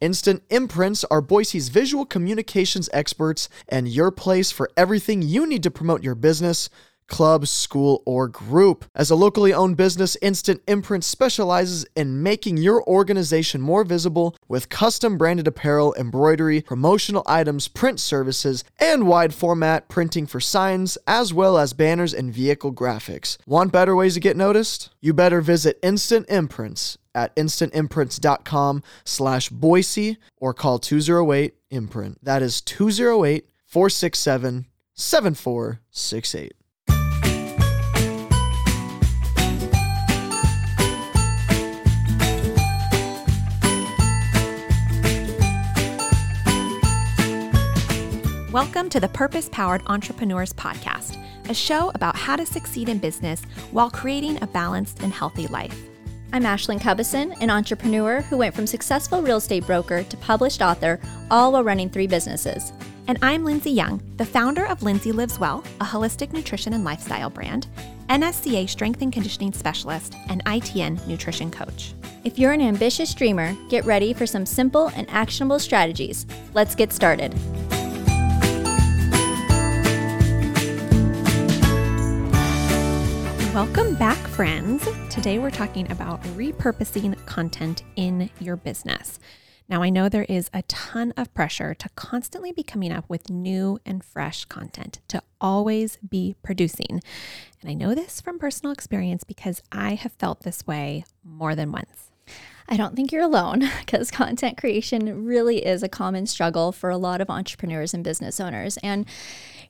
Instant Imprints are Boise's visual communications experts and your place for everything you need to promote your business, club, school, or group. As a locally owned business, Instant Imprints specializes in making your organization more visible with custom branded apparel, embroidery, promotional items, print services, and wide format printing for signs, as well as banners and vehicle graphics. Want better ways to get noticed? You better visit Instant Imprints at instantimprints.com slash Boise or call 208 imprint. That is 208 467 7468. Welcome to the Purpose Powered Entrepreneurs Podcast, a show about how to succeed in business while creating a balanced and healthy life. I'm Ashlynn Cubison, an entrepreneur who went from successful real estate broker to published author, all while running three businesses. And I'm Lindsay Young, the founder of Lindsay Lives Well, a holistic nutrition and lifestyle brand, NSCA strength and conditioning specialist, and ITN nutrition coach. If you're an ambitious dreamer, get ready for some simple and actionable strategies. Let's get started. Welcome back, friends. Today we're talking about repurposing content in your business. Now, I know there is a ton of pressure to constantly be coming up with new and fresh content, to always be producing. And I know this from personal experience because I have felt this way more than once. I don't think you're alone because content creation really is a common struggle for a lot of entrepreneurs and business owners. And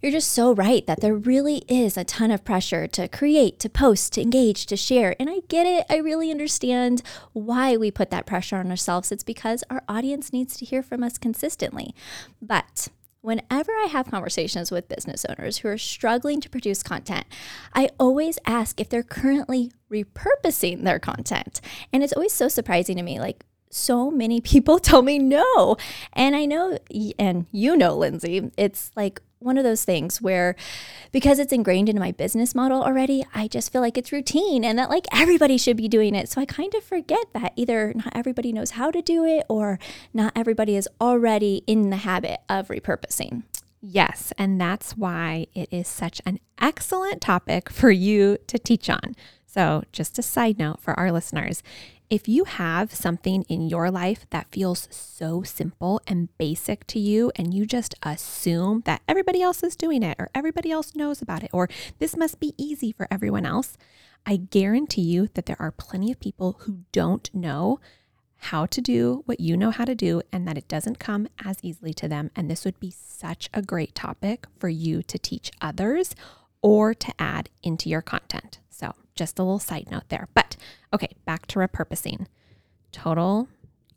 you're just so right that there really is a ton of pressure to create, to post, to engage, to share. And I get it. I really understand why we put that pressure on ourselves. It's because our audience needs to hear from us consistently. But Whenever I have conversations with business owners who are struggling to produce content, I always ask if they're currently repurposing their content. And it's always so surprising to me. Like, so many people tell me no. And I know, and you know, Lindsay, it's like one of those things where because it's ingrained into my business model already, I just feel like it's routine and that like everybody should be doing it. So I kind of forget that either not everybody knows how to do it or not everybody is already in the habit of repurposing. Yes, and that's why it is such an excellent topic for you to teach on. So, just a side note for our listeners if you have something in your life that feels so simple and basic to you, and you just assume that everybody else is doing it or everybody else knows about it, or this must be easy for everyone else, I guarantee you that there are plenty of people who don't know how to do what you know how to do and that it doesn't come as easily to them. And this would be such a great topic for you to teach others or to add into your content. So, just a little side note there. But okay, back to repurposing. Total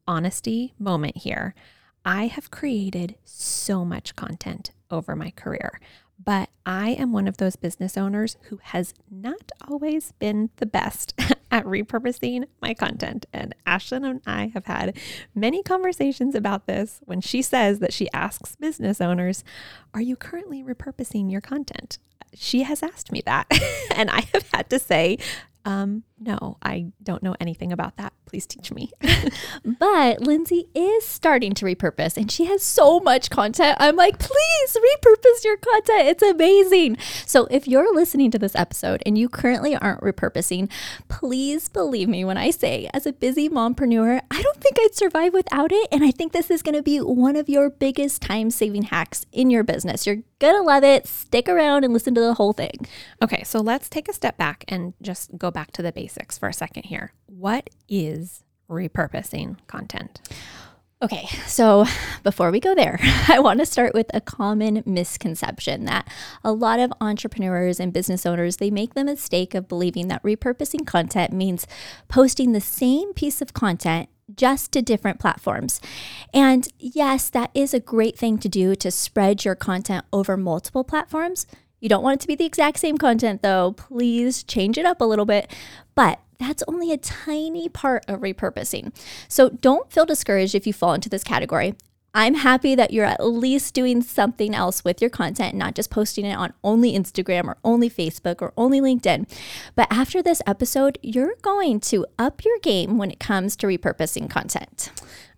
honesty moment here. I have created so much content over my career, but I am one of those business owners who has not always been the best at repurposing my content. And Ashlynn and I have had many conversations about this when she says that she asks business owners, Are you currently repurposing your content? She has asked me that. and I have had to say, um, no, I don't know anything about that. Please teach me. but Lindsay is starting to repurpose and she has so much content. I'm like, please repurpose your content. It's amazing. So if you're listening to this episode and you currently aren't repurposing, please believe me when I say, as a busy mompreneur, I don't think I'd survive without it. And I think this is going to be one of your biggest time saving hacks in your business. You're going to love it. Stick around and listen to the whole thing. Okay, so let's take a step back and just go back to the basics for a second here. What is repurposing content? Okay, so before we go there, I want to start with a common misconception that a lot of entrepreneurs and business owners they make the mistake of believing that repurposing content means posting the same piece of content just to different platforms. And yes, that is a great thing to do to spread your content over multiple platforms. You don't want it to be the exact same content though. Please change it up a little bit. But that's only a tiny part of repurposing. So don't feel discouraged if you fall into this category. I'm happy that you're at least doing something else with your content, not just posting it on only Instagram or only Facebook or only LinkedIn. But after this episode, you're going to up your game when it comes to repurposing content.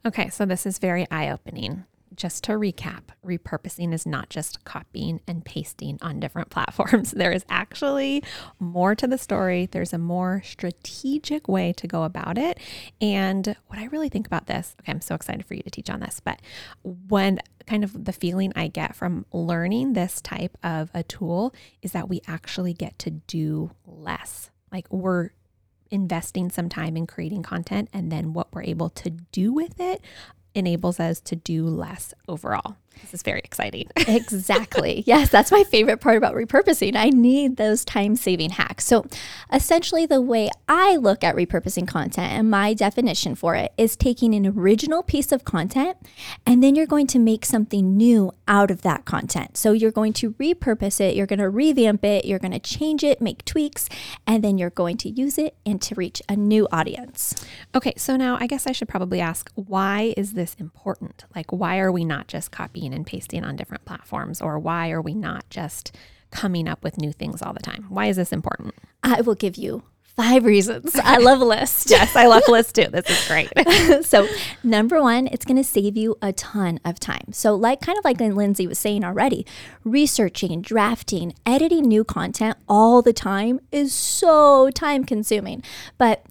Okay, so this is very eye opening just to recap, repurposing is not just copying and pasting on different platforms. There is actually more to the story. There's a more strategic way to go about it. And what I really think about this, okay, I'm so excited for you to teach on this, but when kind of the feeling I get from learning this type of a tool is that we actually get to do less. Like we're investing some time in creating content and then what we're able to do with it enables us to do less overall. This is very exciting. exactly. Yes, that's my favorite part about repurposing. I need those time saving hacks. So, essentially, the way I look at repurposing content and my definition for it is taking an original piece of content and then you're going to make something new out of that content. So, you're going to repurpose it, you're going to revamp it, you're going to change it, make tweaks, and then you're going to use it and to reach a new audience. Okay, so now I guess I should probably ask why is this important? Like, why are we not just copying? Copying and pasting on different platforms? Or why are we not just coming up with new things all the time? Why is this important? I will give you five reasons. I love a list. yes, I love a list too. This is great. so, number one, it's going to save you a ton of time. So, like kind of like Lindsay was saying already, researching, drafting, editing new content all the time is so time consuming. But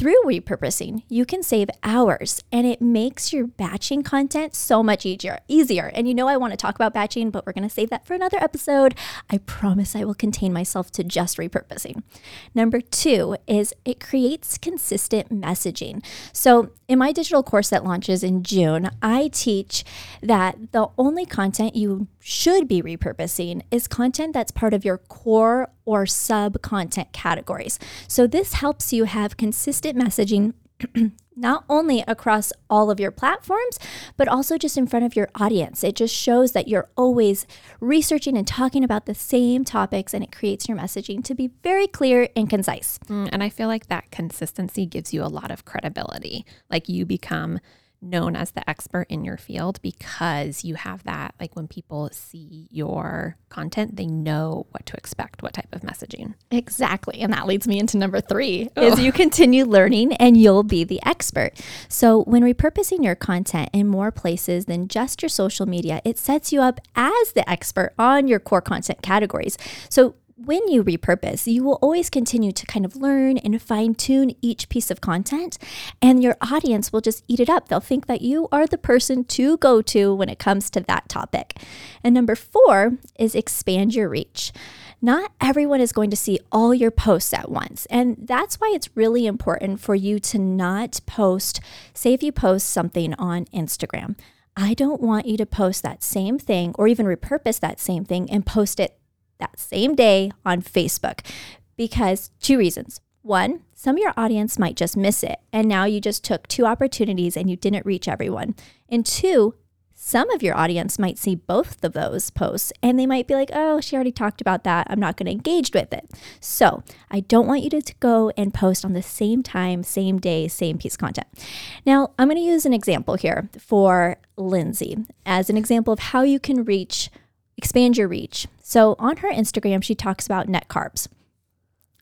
through repurposing, you can save hours and it makes your batching content so much easier. Easier. And you know I want to talk about batching, but we're going to save that for another episode. I promise I will contain myself to just repurposing. Number 2 is it creates consistent messaging. So, in my digital course that launches in June, I teach that the only content you should be repurposing is content that's part of your core or sub content categories. So this helps you have consistent messaging not only across all of your platforms, but also just in front of your audience. It just shows that you're always researching and talking about the same topics, and it creates your messaging to be very clear and concise. Mm, and I feel like that consistency gives you a lot of credibility. Like you become known as the expert in your field because you have that like when people see your content they know what to expect what type of messaging. Exactly and that leads me into number 3 oh. is you continue learning and you'll be the expert. So when repurposing your content in more places than just your social media it sets you up as the expert on your core content categories. So when you repurpose, you will always continue to kind of learn and fine tune each piece of content, and your audience will just eat it up. They'll think that you are the person to go to when it comes to that topic. And number four is expand your reach. Not everyone is going to see all your posts at once. And that's why it's really important for you to not post, say, if you post something on Instagram. I don't want you to post that same thing or even repurpose that same thing and post it that same day on Facebook because two reasons. One, some of your audience might just miss it, and now you just took two opportunities and you didn't reach everyone. And two, some of your audience might see both of those posts and they might be like, oh, she already talked about that. I'm not going to engage with it. So I don't want you to go and post on the same time, same day, same piece of content. Now, I'm going to use an example here for Lindsay as an example of how you can reach expand your reach. So on her Instagram, she talks about net carbs.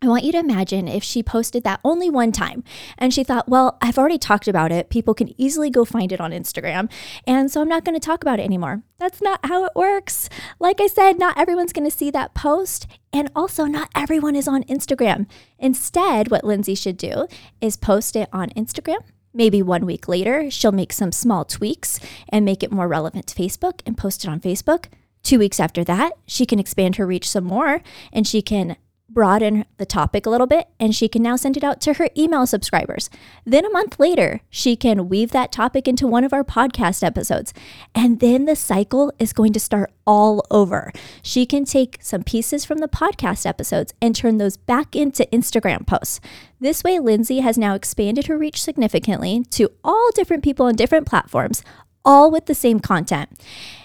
I want you to imagine if she posted that only one time and she thought, well, I've already talked about it. People can easily go find it on Instagram. And so I'm not going to talk about it anymore. That's not how it works. Like I said, not everyone's going to see that post. And also, not everyone is on Instagram. Instead, what Lindsay should do is post it on Instagram. Maybe one week later, she'll make some small tweaks and make it more relevant to Facebook and post it on Facebook. Two weeks after that, she can expand her reach some more and she can broaden the topic a little bit and she can now send it out to her email subscribers. Then a month later, she can weave that topic into one of our podcast episodes. And then the cycle is going to start all over. She can take some pieces from the podcast episodes and turn those back into Instagram posts. This way, Lindsay has now expanded her reach significantly to all different people on different platforms, all with the same content.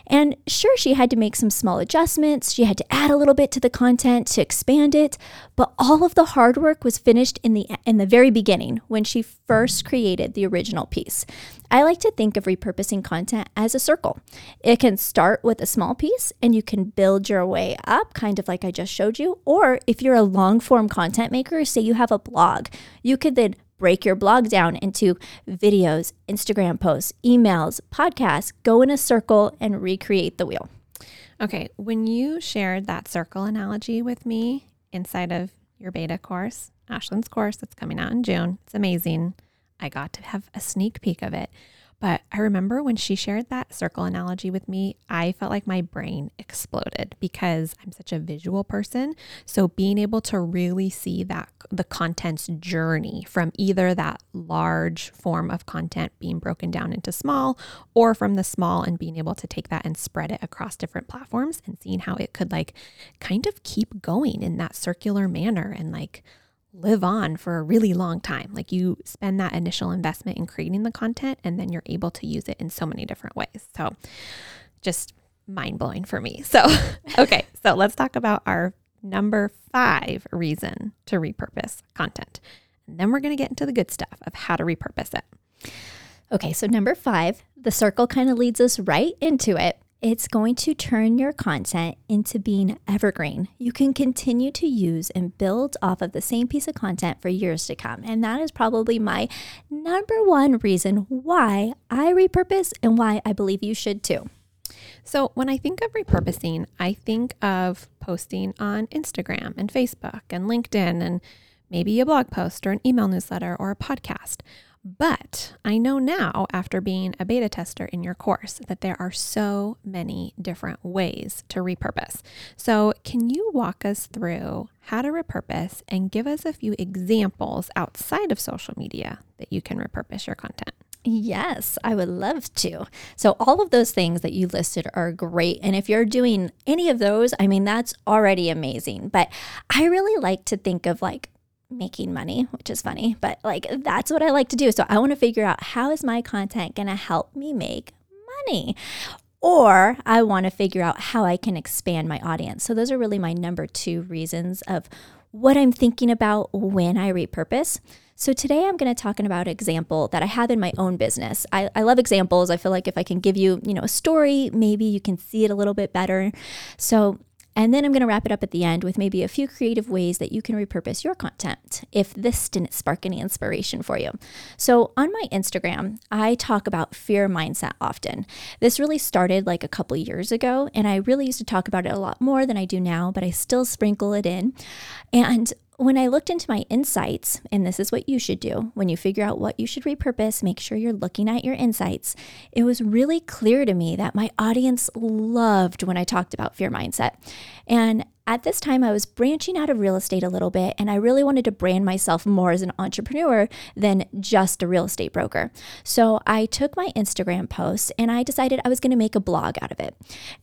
And sure, she had to make some small adjustments. She had to add a little bit to the content to expand it, but all of the hard work was finished in the in the very beginning when she first created the original piece. I like to think of repurposing content as a circle. It can start with a small piece and you can build your way up, kind of like I just showed you. Or if you're a long form content maker, say you have a blog, you could then break your blog down into videos, Instagram posts, emails, podcasts, go in a circle and recreate the wheel. Okay, when you shared that circle analogy with me inside of your beta course, Ashlynn's course that's coming out in June, it's amazing. I got to have a sneak peek of it. But I remember when she shared that circle analogy with me, I felt like my brain exploded because I'm such a visual person. So being able to really see that the content's journey from either that large form of content being broken down into small or from the small and being able to take that and spread it across different platforms and seeing how it could like kind of keep going in that circular manner and like live on for a really long time. Like you spend that initial investment in creating the content and then you're able to use it in so many different ways. So just mind blowing for me. So, okay, so let's talk about our number five reason to repurpose content. And then we're going to get into the good stuff of how to repurpose it. Okay, so number five, the circle kind of leads us right into it it's going to turn your content into being evergreen. You can continue to use and build off of the same piece of content for years to come. And that is probably my number one reason why I repurpose and why I believe you should too. So, when I think of repurposing, I think of posting on Instagram and Facebook and LinkedIn and maybe a blog post or an email newsletter or a podcast. But I know now, after being a beta tester in your course, that there are so many different ways to repurpose. So, can you walk us through how to repurpose and give us a few examples outside of social media that you can repurpose your content? Yes, I would love to. So, all of those things that you listed are great. And if you're doing any of those, I mean, that's already amazing. But I really like to think of like making money, which is funny, but like that's what I like to do. So I want to figure out how is my content going to help me make money? Or I want to figure out how I can expand my audience. So those are really my number two reasons of what I'm thinking about when I repurpose. So today I'm going to talk about an example that I have in my own business. I, I love examples. I feel like if I can give you, you know, a story, maybe you can see it a little bit better. So and then I'm going to wrap it up at the end with maybe a few creative ways that you can repurpose your content if this didn't spark any inspiration for you. So, on my Instagram, I talk about fear mindset often. This really started like a couple years ago, and I really used to talk about it a lot more than I do now, but I still sprinkle it in. And when I looked into my insights, and this is what you should do when you figure out what you should repurpose, make sure you're looking at your insights. It was really clear to me that my audience loved when I talked about fear mindset. And at this time, I was branching out of real estate a little bit, and I really wanted to brand myself more as an entrepreneur than just a real estate broker. So I took my Instagram posts and I decided I was going to make a blog out of it.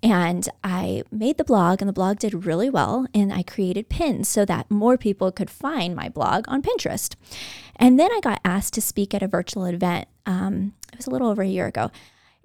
And I made the blog, and the blog did really well. And I created pins so that more people could find my blog on Pinterest. And then I got asked to speak at a virtual event. Um, it was a little over a year ago.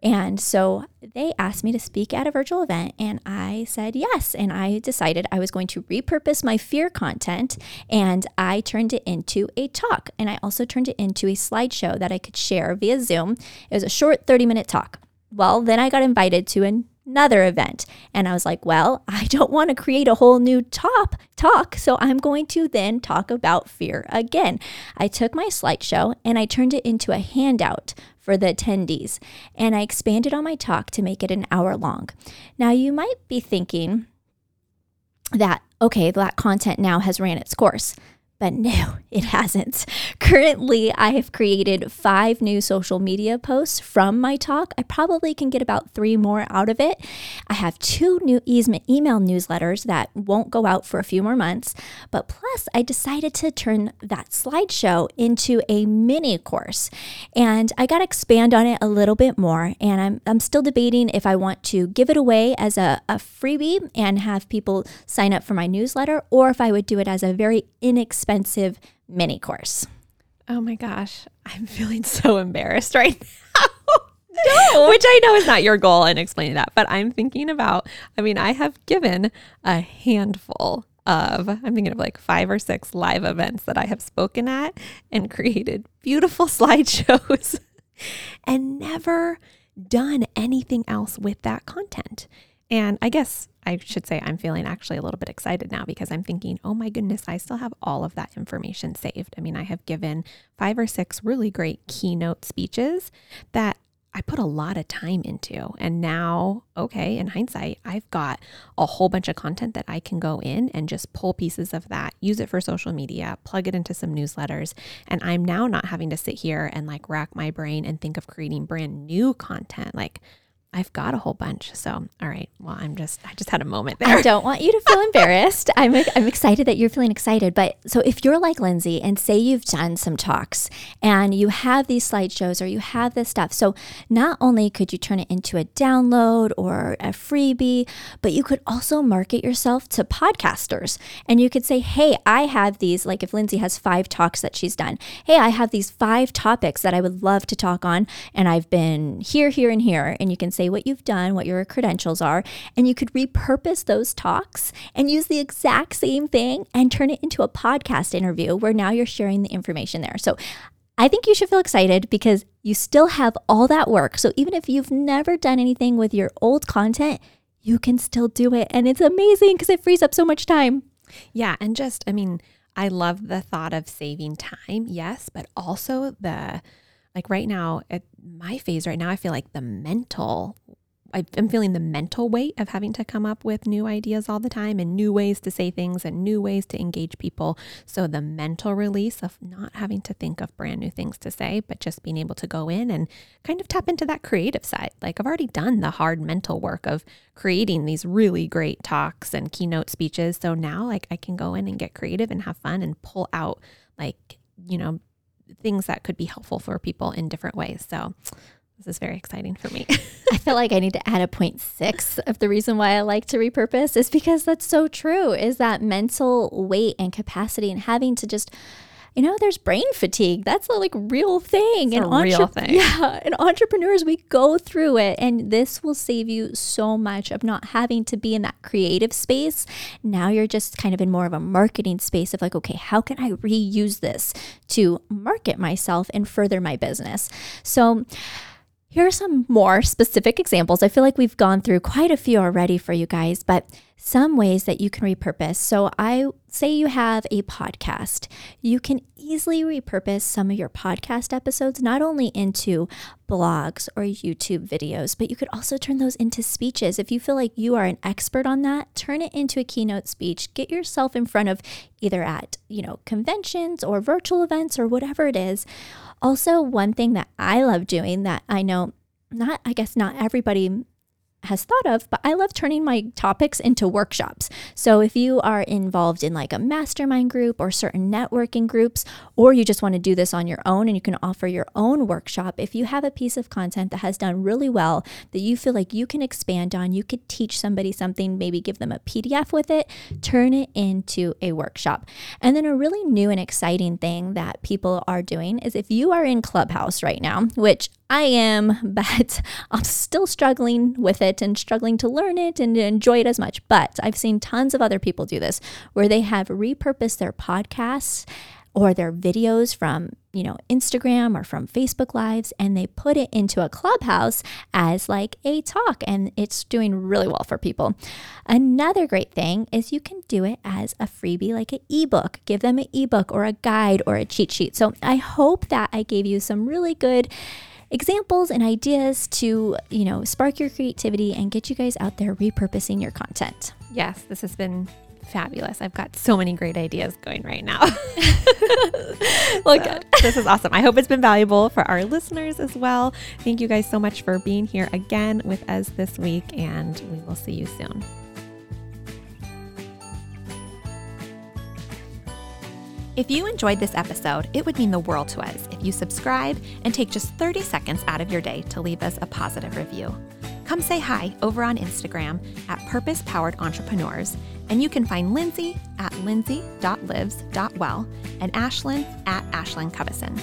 And so they asked me to speak at a virtual event, and I said yes. And I decided I was going to repurpose my fear content, and I turned it into a talk. And I also turned it into a slideshow that I could share via Zoom. It was a short 30 minute talk. Well, then I got invited to an another event. And I was like, well, I don't want to create a whole new top talk. So I'm going to then talk about fear again. I took my slideshow and I turned it into a handout for the attendees. And I expanded on my talk to make it an hour long. Now, you might be thinking that, okay, that content now has ran its course. But no, it hasn't. Currently, I have created five new social media posts from my talk. I probably can get about three more out of it. I have two new email newsletters that won't go out for a few more months. But plus, I decided to turn that slideshow into a mini course. And I got to expand on it a little bit more. And I'm, I'm still debating if I want to give it away as a, a freebie and have people sign up for my newsletter or if I would do it as a very inexpensive expensive mini course. Oh my gosh, I'm feeling so embarrassed right now. No. Which I know is not your goal in explaining that, but I'm thinking about, I mean, I have given a handful of, I'm thinking of like five or six live events that I have spoken at and created beautiful slideshows and never done anything else with that content. And I guess I should say I'm feeling actually a little bit excited now because I'm thinking, oh my goodness, I still have all of that information saved. I mean, I have given five or six really great keynote speeches that I put a lot of time into. And now, okay, in hindsight, I've got a whole bunch of content that I can go in and just pull pieces of that, use it for social media, plug it into some newsletters. And I'm now not having to sit here and like rack my brain and think of creating brand new content. Like, I've got a whole bunch. So, all right. Well, I'm just, I just had a moment there. I don't want you to feel embarrassed. I'm, I'm excited that you're feeling excited. But so if you're like Lindsay and say you've done some talks and you have these slideshows or you have this stuff. So not only could you turn it into a download or a freebie, but you could also market yourself to podcasters. And you could say, hey, I have these, like if Lindsay has five talks that she's done, hey, I have these five topics that I would love to talk on. And I've been here, here, and here. And you can say, say what you've done, what your credentials are, and you could repurpose those talks and use the exact same thing and turn it into a podcast interview where now you're sharing the information there. So I think you should feel excited because you still have all that work. So even if you've never done anything with your old content, you can still do it. And it's amazing because it frees up so much time. Yeah. And just, I mean, I love the thought of saving time, yes, but also the like right now at my phase right now i feel like the mental i'm feeling the mental weight of having to come up with new ideas all the time and new ways to say things and new ways to engage people. So the mental release of not having to think of brand new things to say but just being able to go in and kind of tap into that creative side. Like i've already done the hard mental work of creating these really great talks and keynote speeches. So now like i can go in and get creative and have fun and pull out like you know things that could be helpful for people in different ways. So this is very exciting for me. I feel like I need to add a point six of the reason why I like to repurpose is because that's so true is that mental weight and capacity and having to just you know, there's brain fatigue. That's a like real thing. It's and a real thing. Yeah. And entrepreneurs, we go through it. And this will save you so much of not having to be in that creative space. Now you're just kind of in more of a marketing space of like, okay, how can I reuse this to market myself and further my business? So here are some more specific examples. I feel like we've gone through quite a few already for you guys, but some ways that you can repurpose. So, I say you have a podcast, you can easily repurpose some of your podcast episodes not only into blogs or YouTube videos, but you could also turn those into speeches. If you feel like you are an expert on that, turn it into a keynote speech. Get yourself in front of either at, you know, conventions or virtual events or whatever it is also, one thing that I love doing that I know not, I guess, not everybody has thought of, but I love turning my topics into workshops. So if you are involved in like a mastermind group or certain networking groups, or you just want to do this on your own and you can offer your own workshop, if you have a piece of content that has done really well that you feel like you can expand on, you could teach somebody something, maybe give them a PDF with it, turn it into a workshop. And then a really new and exciting thing that people are doing is if you are in Clubhouse right now, which I am, but I'm still struggling with it and struggling to learn it and enjoy it as much. But I've seen tons of other people do this where they have repurposed their podcasts or their videos from, you know, Instagram or from Facebook Lives and they put it into a clubhouse as like a talk and it's doing really well for people. Another great thing is you can do it as a freebie like an ebook. Give them an ebook or a guide or a cheat sheet. So I hope that I gave you some really good examples and ideas to, you know, spark your creativity and get you guys out there repurposing your content. Yes, this has been fabulous. I've got so many great ideas going right now. well, good. this is awesome. I hope it's been valuable for our listeners as well. Thank you guys so much for being here again with us this week, and we will see you soon. If you enjoyed this episode, it would mean the world to us if you subscribe and take just 30 seconds out of your day to leave us a positive review. Come say hi over on Instagram at Purpose Powered Entrepreneurs, and you can find Lindsay at lindsay.lives.well and Ashlynn at Ashlynn Covison.